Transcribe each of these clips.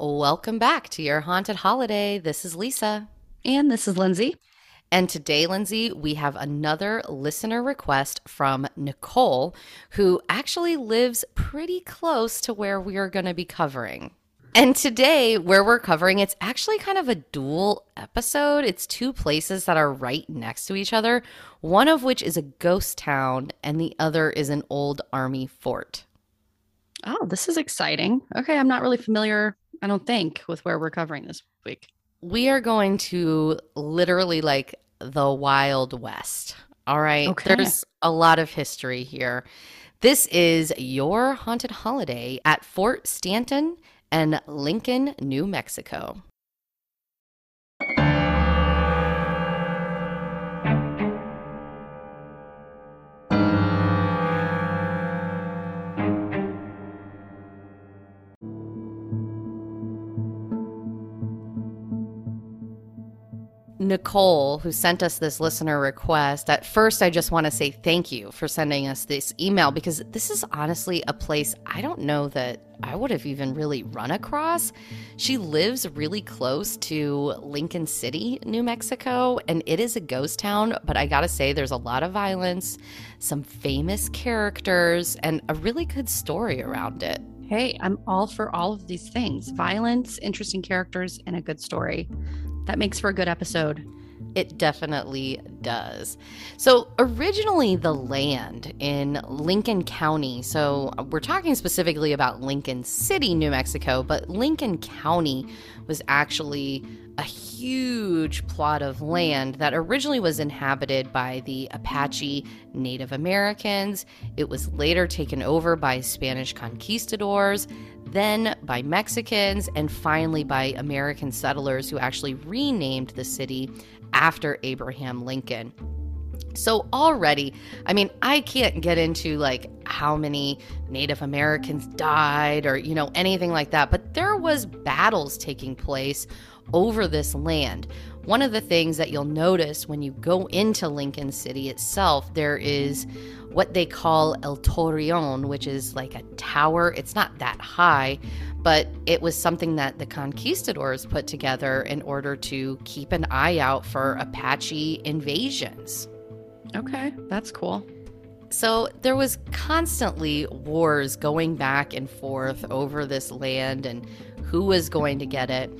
Welcome back to your haunted holiday. This is Lisa. And this is Lindsay. And today, Lindsay, we have another listener request from Nicole, who actually lives pretty close to where we are going to be covering. And today, where we're covering, it's actually kind of a dual episode. It's two places that are right next to each other, one of which is a ghost town, and the other is an old army fort. Oh, this is exciting. Okay, I'm not really familiar, I don't think, with where we're covering this week we are going to literally like the Wild West. All right. Okay. There's a lot of history here. This is your haunted holiday at Fort Stanton and Lincoln, New Mexico. Nicole, who sent us this listener request, at first, I just want to say thank you for sending us this email because this is honestly a place I don't know that I would have even really run across. She lives really close to Lincoln City, New Mexico, and it is a ghost town, but I gotta say, there's a lot of violence, some famous characters, and a really good story around it. Hey, I'm all for all of these things violence, interesting characters, and a good story. That makes for a good episode. It definitely does. So, originally, the land in Lincoln County, so we're talking specifically about Lincoln City, New Mexico, but Lincoln County was actually a huge plot of land that originally was inhabited by the Apache Native Americans. It was later taken over by Spanish conquistadors then by Mexicans, and finally by American settlers who actually renamed the city after Abraham Lincoln. So already, I mean, I can't get into like how many Native Americans died or, you know, anything like that, but there was battles taking place over this land. One of the things that you'll notice when you go into Lincoln City itself, there is what they call El Torreon, which is like a tower. It's not that high, but it was something that the conquistadors put together in order to keep an eye out for Apache invasions. Okay, that's cool. So there was constantly wars going back and forth over this land and who was going to get it.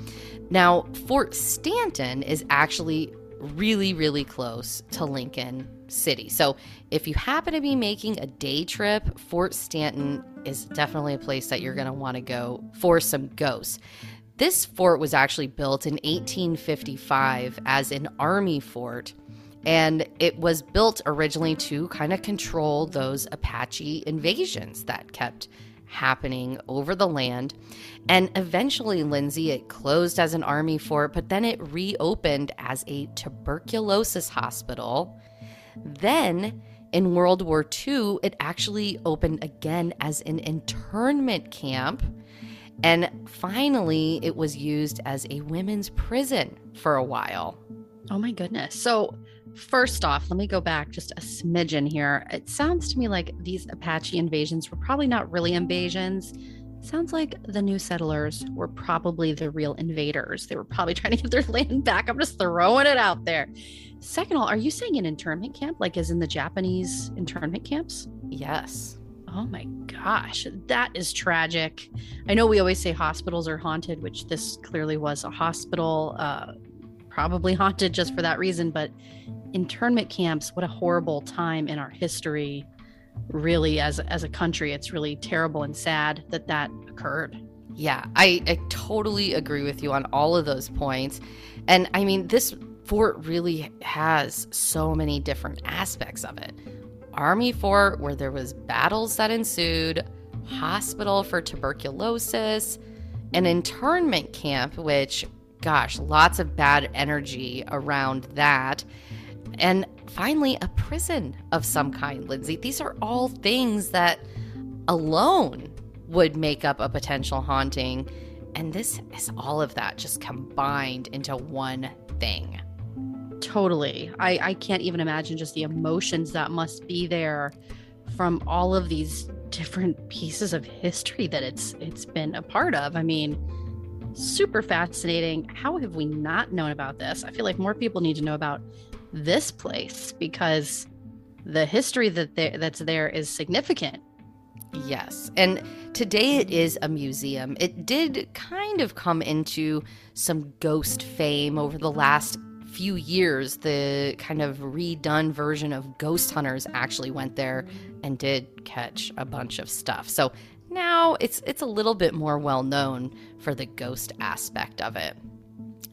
Now, Fort Stanton is actually really, really close to Lincoln City. So if you happen to be making a day trip, Fort Stanton is definitely a place that you're going to want to go for some ghosts. This fort was actually built in 1855 as an army fort, and it was built originally to kind of control those Apache invasions that kept happening over the land. And eventually, Lindsay, it closed as an army fort, but then it reopened as a tuberculosis hospital. Then, in World War II, it actually opened again as an internment camp. And finally, it was used as a women's prison for a while. Oh my goodness. So, First off, let me go back just a smidgen here. It sounds to me like these Apache invasions were probably not really invasions. Sounds like the new settlers were probably the real invaders. They were probably trying to get their land back. I'm just throwing it out there. Second of all, are you saying an internment camp, like as in the Japanese internment camps? Yes. Oh my gosh, that is tragic. I know we always say hospitals are haunted, which this clearly was a hospital, uh, probably haunted just for that reason. But internment camps, what a horrible time in our history. Really, as as a country, it's really terrible and sad that that occurred. Yeah, I, I totally agree with you on all of those points. And I mean, this fort really has so many different aspects of it. Army fort, where there was battles that ensued, hospital for tuberculosis, an internment camp, which, gosh, lots of bad energy around that and finally, a prison of some kind, Lindsay. These are all things that alone would make up a potential haunting. And this is all of that just combined into one thing. Totally. I, I can't even imagine just the emotions that must be there from all of these different pieces of history that it's it's been a part of. I mean, super fascinating. How have we not known about this? I feel like more people need to know about this place because the history that there, that's there is significant. Yes. And today it is a museum. It did kind of come into some ghost fame over the last few years. The kind of redone version of Ghost Hunters actually went there and did catch a bunch of stuff. So now it's it's a little bit more well known for the ghost aspect of it.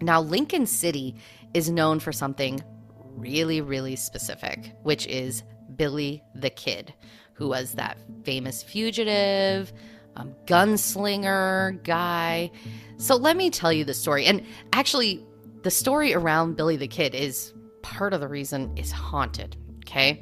Now Lincoln City is known for something really really specific, which is Billy the Kid, who was that famous fugitive, um, gunslinger guy. So let me tell you the story. And actually, the story around Billy the Kid is part of the reason it's haunted. Okay.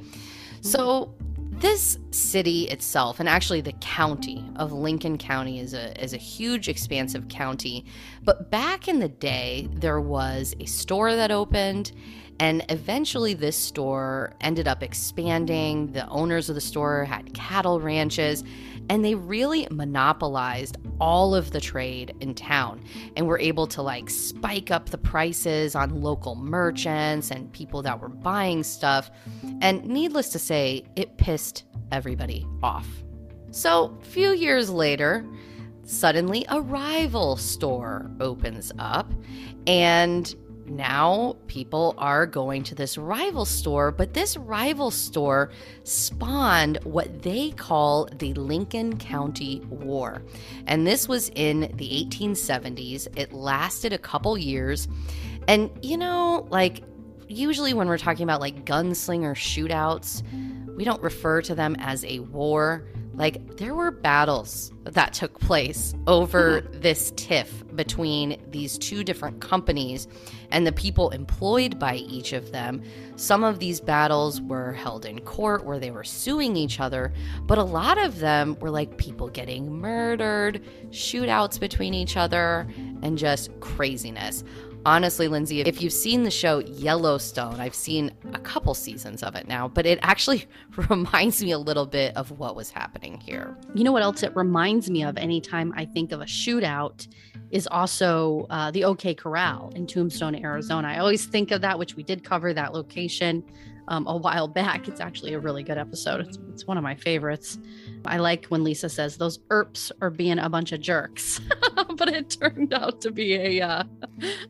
So this city itself, and actually the county of Lincoln County, is a is a huge, expansive county. But back in the day, there was a store that opened, and eventually, this store ended up expanding. The owners of the store had cattle ranches, and they really monopolized all of the trade in town and were able to like spike up the prices on local merchants and people that were buying stuff. And needless to say, it pissed everybody off. So, a few years later, suddenly a rival store opens up and now people are going to this rival store, but this rival store spawned what they call the Lincoln County War. And this was in the 1870s. It lasted a couple years. And, you know, like, usually when we're talking about like gunslinger shootouts, we don't refer to them as a war. Like, there were battles that took place over mm-hmm. this tiff between these two different companies and the people employed by each of them. Some of these battles were held in court where they were suing each other, but a lot of them were like people getting murdered, shootouts between each other, and just craziness honestly, Lindsay, if you've seen the show Yellowstone, I've seen a couple seasons of it now, but it actually reminds me a little bit of what was happening here. You know what else it reminds me of anytime I think of a shootout is also uh, the OK Corral in Tombstone, Arizona. I always think of that, which we did cover that location um, a while back. It's actually a really good episode. It's, it's one of my favorites. I like when Lisa says those Earps are being a bunch of jerks, but it turned out to be a uh,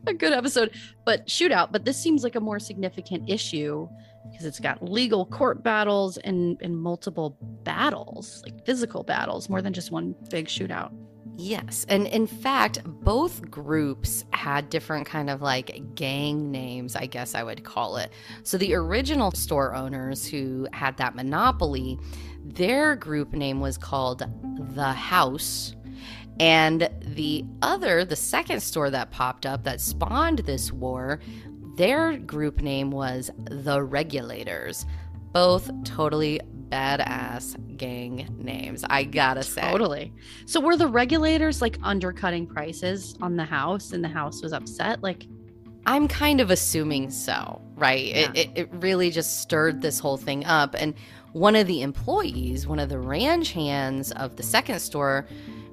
a good episode. But shootout, but this seems like a more significant issue because it's got legal court battles and and multiple battles, like physical battles, more than just one big shootout. Yes. And in fact, both groups had different kind of like gang names, I guess I would call it. So the original store owners who had that monopoly, their group name was called The House. And the other, the second store that popped up that spawned this war, their group name was The Regulators. Both totally badass gang names. I gotta say. Totally. So were the regulators like undercutting prices on the house and the house was upset? Like, I'm kind of assuming so, right? Yeah. It, it, it really just stirred this whole thing up. And one of the employees, one of the ranch hands of the second store,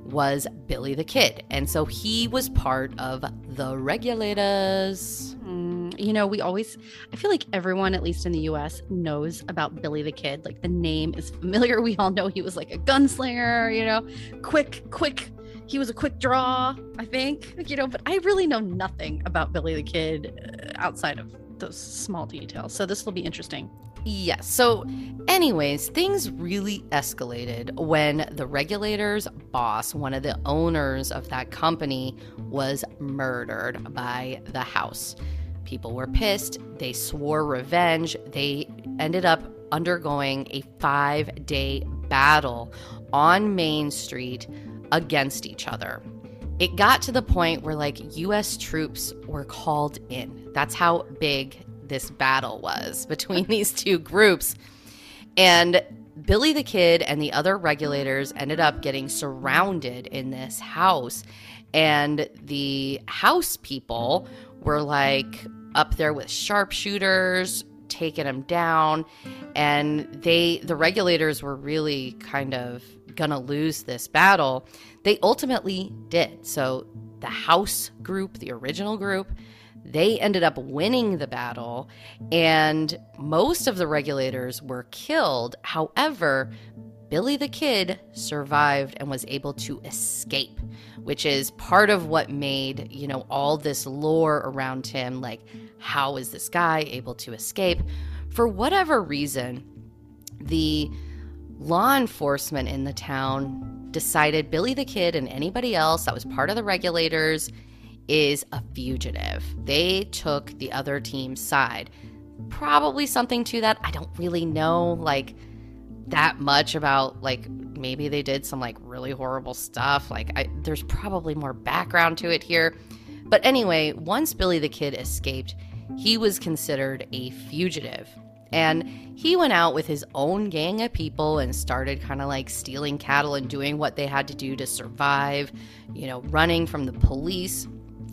was Billy the Kid. And so he was part of the regulators. Mm, you know, we always, I feel like everyone, at least in the US, knows about Billy the Kid. Like the name is familiar. We all know he was like a gunslinger, you know, quick, quick. He was a quick draw, I think, you know, but I really know nothing about Billy the Kid uh, outside of those small details. So this will be interesting. Yes. So, anyways, things really escalated when the regulator's boss, one of the owners of that company, was murdered by the house. People were pissed. They swore revenge. They ended up undergoing a five day battle on Main Street against each other. It got to the point where, like, US troops were called in. That's how big this battle was between these two groups. And Billy the Kid and the other regulators ended up getting surrounded in this house. And the house people were like up there with sharpshooters, taking them down. And they, the regulators were really kind of gonna lose this battle. They ultimately did. So the House group, the original group, they ended up winning the battle, and most of the regulators were killed. However, Billy the Kid survived and was able to escape, which is part of what made, you know, all this lore around him. Like, how is this guy able to escape? For whatever reason, the law enforcement in the town decided Billy the Kid and anybody else that was part of the regulators is a fugitive. They took the other team's side. Probably something to that. I don't really know like that much about like maybe they did some like really horrible stuff. Like I, there's probably more background to it here. But anyway, once Billy the Kid escaped, he was considered a fugitive. And he went out with his own gang of people and started kind of like stealing cattle and doing what they had to do to survive, you know, running from the police.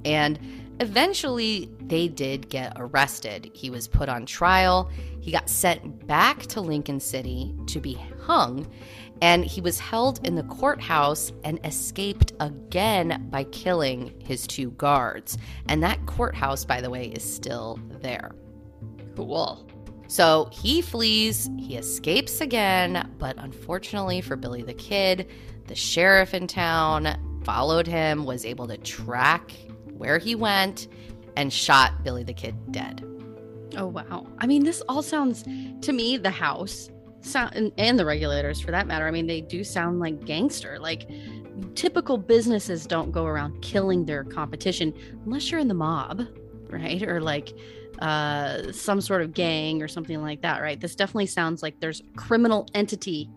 And eventually they did get arrested. He was put on trial. He got sent back to Lincoln City to be hung. And he was held in the courthouse and escaped again by killing his two guards. And that courthouse, by the way, is still there. Cool. So he flees, he escapes again, but unfortunately for Billy the Kid, the sheriff in town followed him, was able to track where he went, and shot Billy the Kid dead. Oh, wow. I mean, this all sounds to me, the house sound, and, and the regulators for that matter. I mean, they do sound like gangster. Like typical businesses don't go around killing their competition unless you're in the mob, right? Or like, uh, some sort of gang or something like that, right? This definitely sounds like there's criminal entity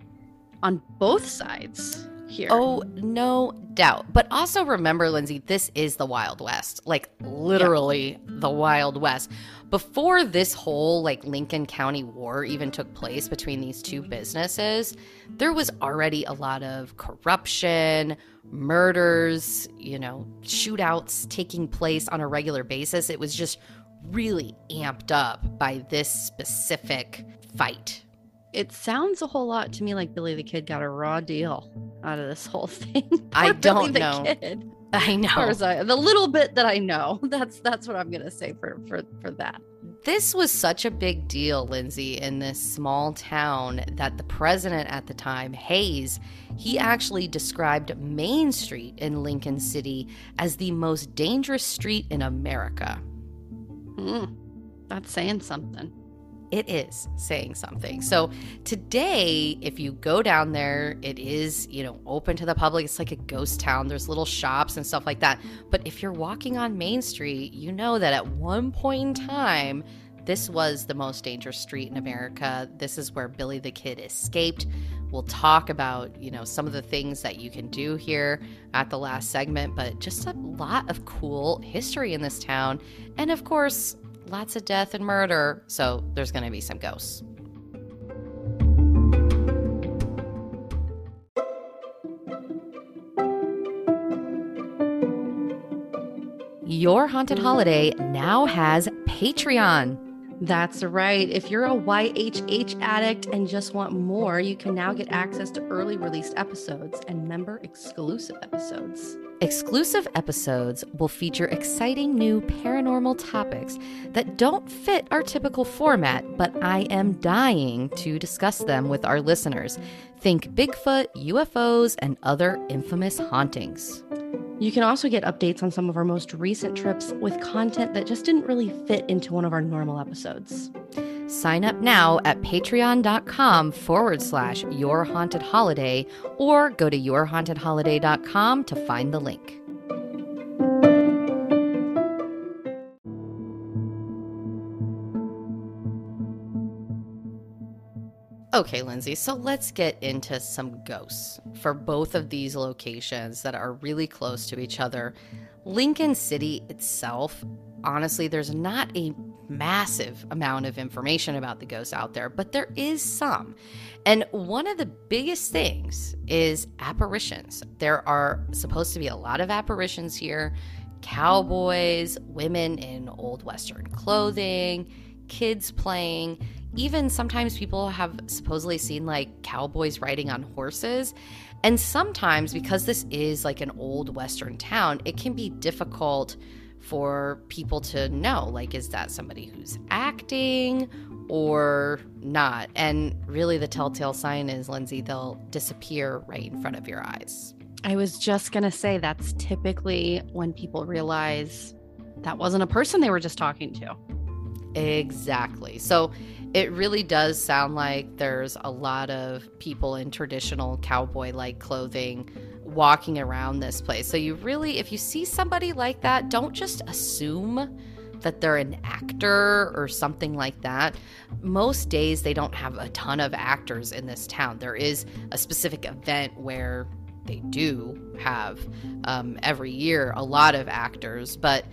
on both sides here. Oh, no doubt. But also remember, Lindsay, this is the Wild West. Like literally the Wild West. Before this whole like Lincoln County war even took place between these two businesses, there was already a lot of corruption, murders, you know, shootouts taking place on a regular basis. It was just really amped up by this specific fight. It sounds a whole lot to me like Billy the Kid got a raw deal out of this whole thing. I don't Billy know. The, kid. I know. as I, the little bit that I know, that's that's what I'm gonna say for for for that. This was such a big deal, Lindsay, in this small town that the president at the time, Hayes, he actually described Main Street in Lincoln City as the most dangerous street in America. Mm, that's saying something. It is saying something. So today, if you go down there, it is, you know, open to the public. It's like a ghost town. There's little shops and stuff like that. But if you're walking on Main Street, you know that at one point in time, this was the most dangerous street in America. This is where Billy the Kid escaped. We'll talk about, you know, some of the things that you can do here at the last segment, but just a lot of cool history in this town. And of course, lots of death and murder, so there's going to be some ghosts. Your Haunted Holiday now has Patreon. That's right. If you're a YHH addict and just want more, you can now get access to early released episodes and member exclusive episodes. Exclusive episodes will feature exciting new paranormal topics that don't fit our typical format, but I am dying to discuss them with our listeners. Think Bigfoot, UFOs, and other infamous hauntings. You can also get updates on some of our most recent trips with content that just didn't really fit into one of our normal episodes. Sign up now at patreon.com forward slash your haunted holiday or go to yourhauntedholiday.com to find the link. Okay, Lindsay, so let's get into some ghosts for both of these locations that are really close to each other. Lincoln City itself, honestly, there's not a massive amount of information about the ghosts out there, but there is some. And one of the biggest things is apparitions. There are supposed to be a lot of apparitions here cowboys, women in old Western clothing, kids playing. Even sometimes people have supposedly seen like cowboys riding on horses. And sometimes, because this is like an old Western town, it can be difficult for people to know like, is that somebody who's acting or not? And really, the telltale sign is, Lindsay, they'll disappear right in front of your eyes. I was just going to say that's typically when people realize that wasn't a person they were just talking to. Exactly. So it really does sound like there's a lot of people in traditional cowboy like clothing walking around this place. So you really, if you see somebody like that, don't just assume that they're an actor or something like that. Most days they don't have a ton of actors in this town. There is a specific event where they do have um, every year a lot of actors, but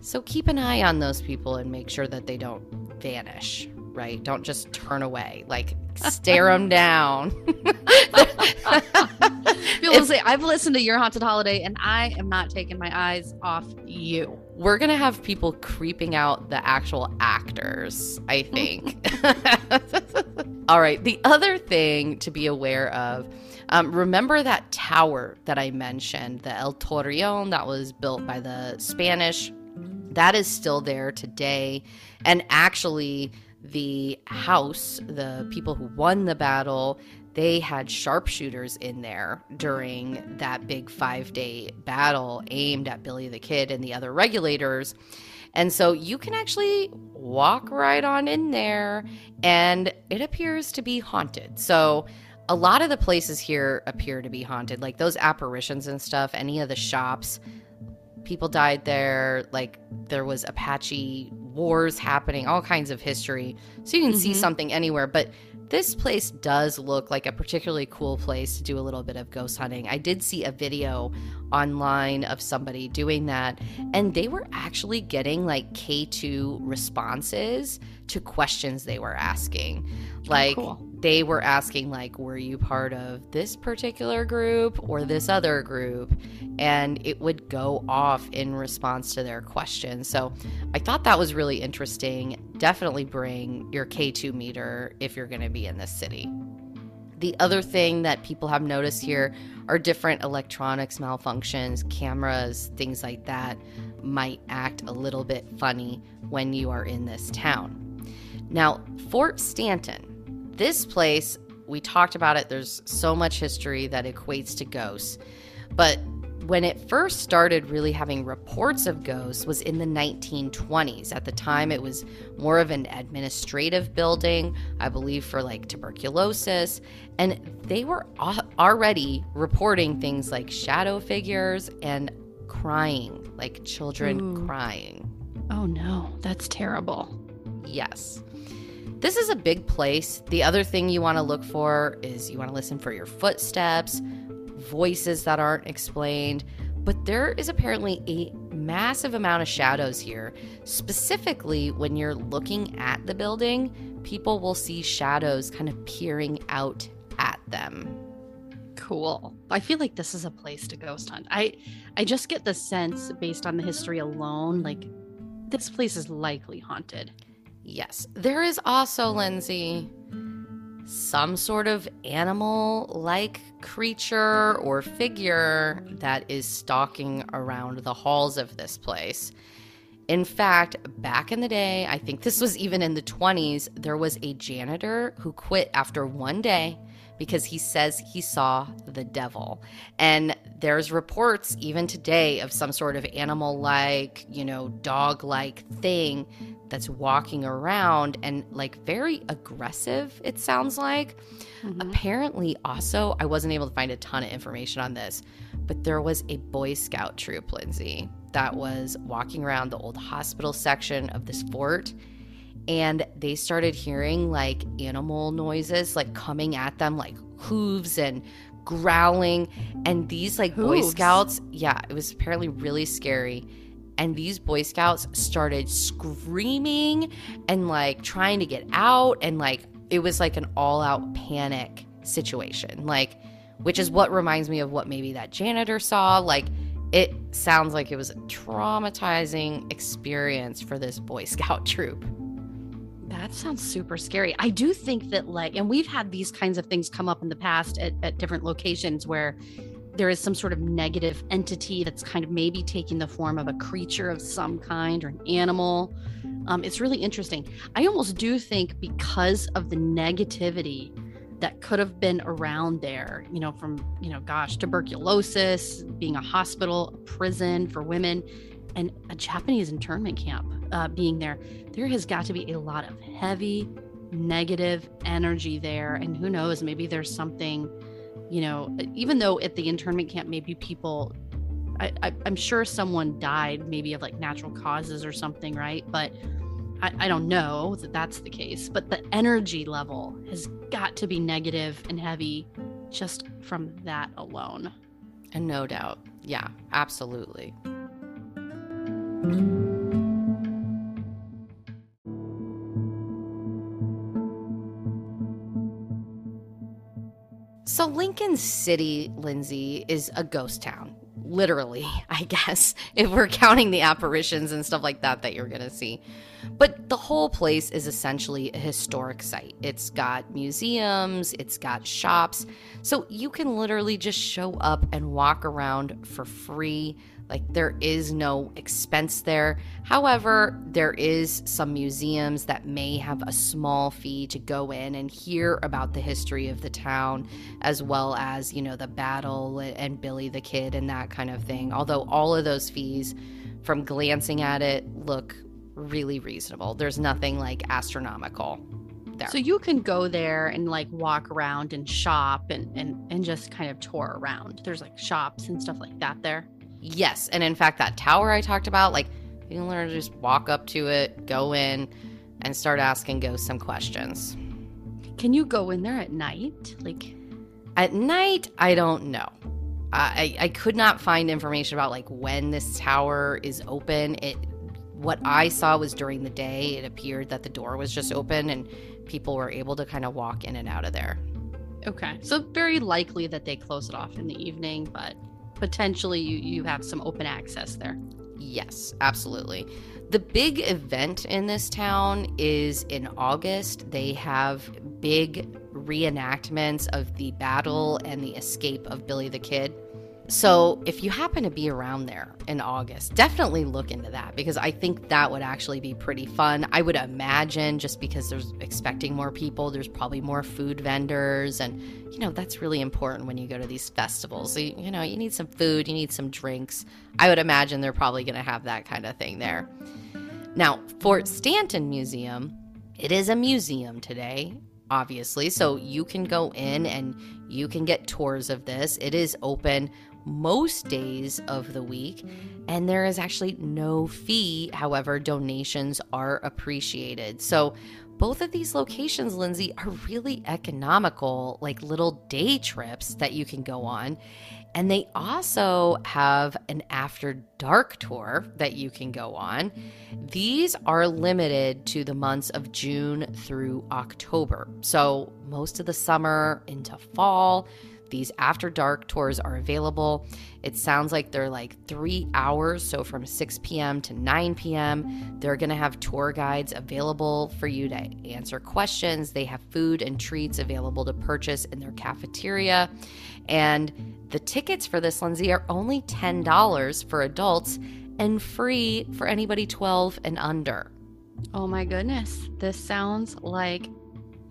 so keep an eye on those people and make sure that they don't vanish, right? Don't just turn away, like stare them down. People say, I've listened to Your Haunted Holiday and I am not taking my eyes off you. We're going to have people creeping out the actual actors, I think. All right. The other thing to be aware of um, remember that tower that I mentioned, the El Torreon that was built by the Spanish that is still there today. And actually, the house, the people who won the battle, they had sharpshooters in there during that big five day battle aimed at Billy the Kid and the other regulators. And so you can actually walk right on in there, and it appears to be haunted. So a lot of the places here appear to be haunted, like those apparitions and stuff, any of the shops people died there like there was apache wars happening all kinds of history so you can mm-hmm. see something anywhere but this place does look like a particularly cool place to do a little bit of ghost hunting. I did see a video online of somebody doing that, and they were actually getting like K2 responses to questions they were asking. Like, oh, cool they were asking like were you part of this particular group or this other group? And it would go off in response to their question so i thought that was really interesting. Definitely bring your k2 meter if you're going to be in this city. The other thing that people have noticed here are different electronics malfunctions cameras things like that might act a little bit funny when you are in this town. Now fort stanton this place, we talked about it, there's so much history that equates to ghosts. But when it first started really having reports of ghosts was in the 1920s. At the time, it was more of an administrative building, I believe, for like tuberculosis. And they were already reporting things like shadow figures and crying, like children Ooh. crying. Oh no, that's terrible. Yes. This is a big place. The other thing you want to look for is you want to listen for your footsteps, voices that aren't explained. But there is apparently a massive amount of shadows here. Specifically, when you're looking at the building, people will see shadows kind of peering out at them. Cool. I feel like this is a place to ghost hunt. I I just get the sense based on the history alone like this place is likely haunted. Yes. There is also, Lindsay, some sort of animal like creature or figure that is stalking around the halls of this place. In fact, back in the day, I think this was even in the 20s, there was a janitor who quit after one day because he says he saw the devil. And there's reports even today of some sort of animal like, you know, dog like thing that's walking around and like very aggressive, it sounds like. Mm-hmm. Apparently, also, I wasn't able to find a ton of information on this, but there was a Boy Scout troop, Lindsay, that was walking around the old hospital section of this fort and they started hearing like animal noises like coming at them like hooves and growling. And these like hooves. boy scouts yeah it was apparently really scary. And these boy scouts started screaming and like trying to get out. And like it was like an all out panic situation like which is what reminds me of what maybe that janitor saw. Like it sounds like it was a traumatizing experience for this boy scout troop That sounds super scary. I do think that, like, and we've had these kinds of things come up in the past at, at different locations where there is some sort of negative entity that's kind of maybe taking the form of a creature of some kind or an animal. Um, it's really interesting. I almost do think because of the negativity that could have been around there, you know, from, you know, gosh, tuberculosis, being a hospital, a prison for women, and a Japanese internment camp uh, being there, there has got to be a lot of heavy negative energy there. And who knows, maybe there's something, you know, even though at the internment camp, maybe people, I, I, am sure someone died, maybe of like natural causes or something, right? But I, I don't know that that's the case. But the energy level has got to be negative and heavy just from that alone. And no doubt. Yeah, absolutely. So, Lincoln City, Lindsay, is a ghost town. Literally, I guess, if we're counting the apparitions and stuff like that that you're going to see. But the whole place is essentially a historic site. It's got museums, it's got shops. So, you can literally just show up and walk around for free like there is no expense there. However, there is some museums that may have a small fee to go in and hear about the history of the town as well as, you know, the battle and Billy the Kid and that kind of thing. Although all of those fees from glancing at it look really reasonable. There's nothing like astronomical. There. So you can go there and like walk around and shop and, and and just kind of tour around. There's like shops and stuff like that there. Yes. And in fact, that tower I talked about, like, you can learn to just walk up to it, go in, and start asking ghosts some questions. Can you go in there at night? Like, at night, I don't know. I, I could not find information about like when this tower is open. It what I saw was during the day. It appeared that the door was just open and people were able to kind of walk in and out of there. Okay, so very likely that they close it off in the evening, but potentially you, you have some open access there. Yes, absolutely. The big event in this town is in August. They have big reenactments of the battle and the escape of Billy the Kid. So, if you happen to be around there in August, definitely look into that because I think that would actually be pretty fun. I would imagine just because there's expecting more people, there's probably more food vendors. And, you know, that's really important when you go to these festivals. You know, you need some food, you need some drinks. I would imagine they're probably going to have that kind of thing there. Now, Fort Stanton Museum, it is a museum today obviously. So you can go in and you can get tours of this. It is open most days of the week, and there is actually no fee. However, donations are appreciated. So, both of these locations, Lindsay, are really economical, like little day trips that you can go on. And they also have an after dark tour that you can go on. These are limited to the months of June through October. So, most of the summer into fall, these after dark tours are available. It sounds like they're like three hours, so from 6 p.m. to 9 p.m. They're going to have tour guides available for you to answer questions. They have food and treats available to purchase in their cafeteria. And the tickets for this, Lindsay, are only $10 for adults and free for anybody 12 and under. Oh my goodness. This sounds like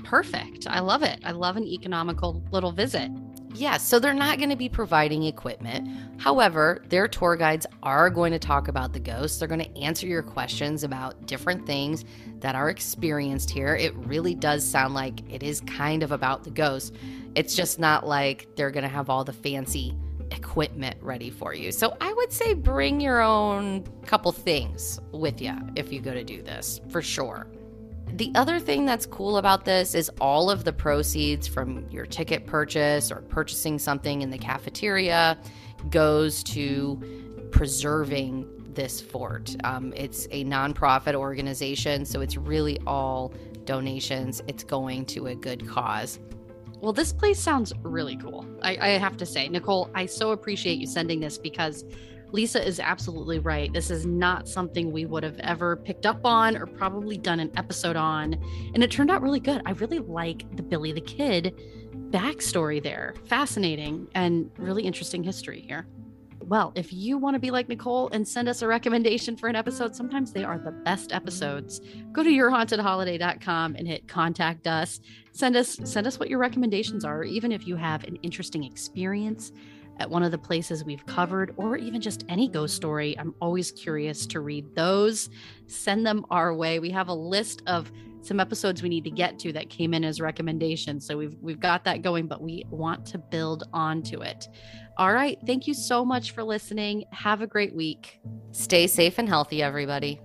perfect. I love it. I love an economical little visit. Yes, so they're not going to be providing equipment. However, their tour guides are going to talk about the ghosts. They're going to answer your questions about different things that are experienced here. It really does sound like it is kind of about the ghosts. It's just not like they're going to have all the fancy equipment ready for you. So I would say bring your own couple things with you if you go to do this, for sure. The other thing that's cool about this is all of the proceeds from your ticket purchase or purchasing something in the cafeteria goes to preserving this fort. Um, it's a nonprofit organization, so it's really all donations. It's going to a good cause. Well, this place sounds really cool. I, I have to say, Nicole, I so appreciate you sending this because Lisa is absolutely right. This is not something we would have ever picked up on or probably done an episode on. And it turned out really good. I really like the Billy the Kid backstory there. Fascinating and really interesting history here. Well, if you want to be like Nicole and send us a recommendation for an episode, sometimes they are the best episodes. Go to yourhauntedholiday.com and hit contact us. Send us send us what your recommendations are, even if you have an interesting experience at one of the places we've covered, or even just any ghost story. I'm always curious to read those. Send them our way. We have a list of some episodes we need to get to that came in as recommendations. So we've we've got that going, but we want to build onto it. All right. Thank you so much for listening. Have a great week. Stay safe and healthy, everybody.